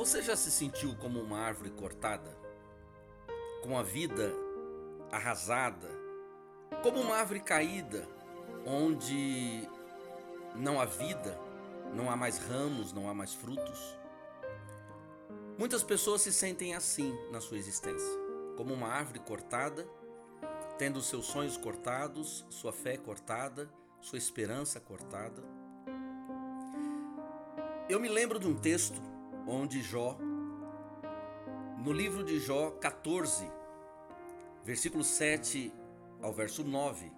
Você já se sentiu como uma árvore cortada? Com a vida arrasada? Como uma árvore caída, onde não há vida, não há mais ramos, não há mais frutos? Muitas pessoas se sentem assim na sua existência, como uma árvore cortada, tendo seus sonhos cortados, sua fé cortada, sua esperança cortada. Eu me lembro de um texto onde Jó, no livro de Jó 14, versículo 7 ao verso 9,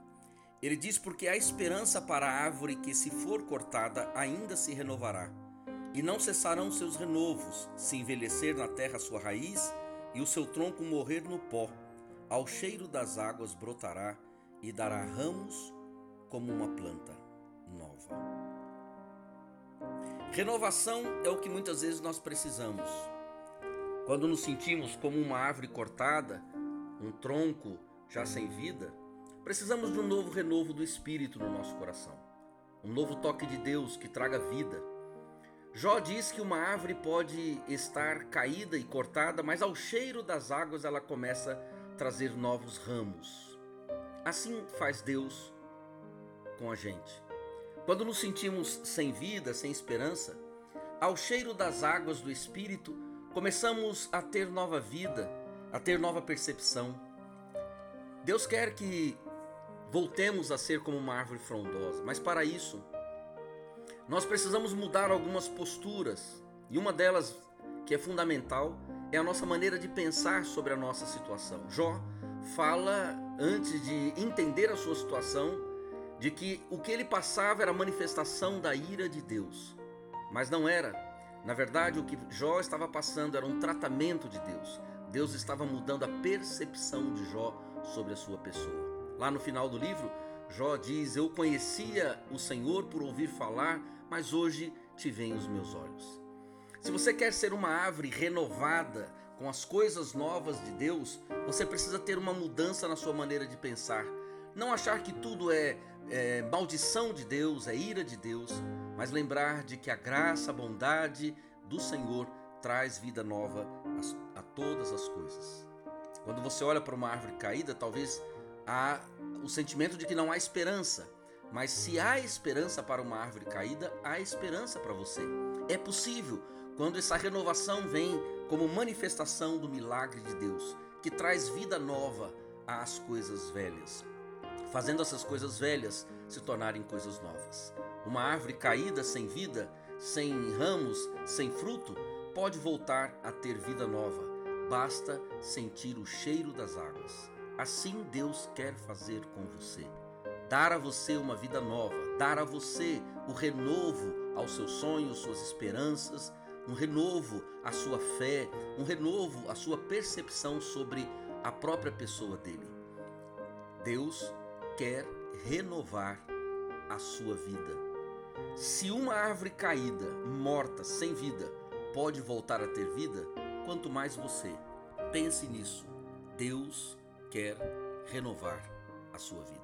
ele diz: Porque há esperança para a árvore que, se for cortada, ainda se renovará, e não cessarão seus renovos, se envelhecer na terra sua raiz e o seu tronco morrer no pó. Ao cheiro das águas brotará e dará ramos como uma planta nova. Renovação é o que muitas vezes nós precisamos. Quando nos sentimos como uma árvore cortada, um tronco já sem vida, precisamos de um novo renovo do espírito no nosso coração. Um novo toque de Deus que traga vida. Jó diz que uma árvore pode estar caída e cortada, mas ao cheiro das águas ela começa a trazer novos ramos. Assim faz Deus com a gente. Quando nos sentimos sem vida, sem esperança, ao cheiro das águas do Espírito, começamos a ter nova vida, a ter nova percepção. Deus quer que voltemos a ser como uma árvore frondosa, mas para isso, nós precisamos mudar algumas posturas, e uma delas, que é fundamental, é a nossa maneira de pensar sobre a nossa situação. Jó fala, antes de entender a sua situação, de que o que ele passava era manifestação da ira de Deus. Mas não era. Na verdade, o que Jó estava passando era um tratamento de Deus. Deus estava mudando a percepção de Jó sobre a sua pessoa. Lá no final do livro, Jó diz: Eu conhecia o Senhor por ouvir falar, mas hoje te veem os meus olhos. Se você quer ser uma árvore renovada com as coisas novas de Deus, você precisa ter uma mudança na sua maneira de pensar. Não achar que tudo é é, maldição de Deus, é ira de Deus, mas lembrar de que a graça, a bondade do Senhor traz vida nova a, a todas as coisas. Quando você olha para uma árvore caída, talvez há o sentimento de que não há esperança. Mas se há esperança para uma árvore caída, há esperança para você. É possível quando essa renovação vem como manifestação do milagre de Deus, que traz vida nova às coisas velhas fazendo essas coisas velhas se tornarem coisas novas. Uma árvore caída sem vida, sem ramos, sem fruto, pode voltar a ter vida nova. Basta sentir o cheiro das águas. Assim Deus quer fazer com você. Dar a você uma vida nova, dar a você o renovo aos seus sonhos, suas esperanças, um renovo à sua fé, um renovo à sua percepção sobre a própria pessoa dele. Deus quer renovar a sua vida. Se uma árvore caída, morta, sem vida, pode voltar a ter vida, quanto mais você. Pense nisso. Deus quer renovar a sua vida.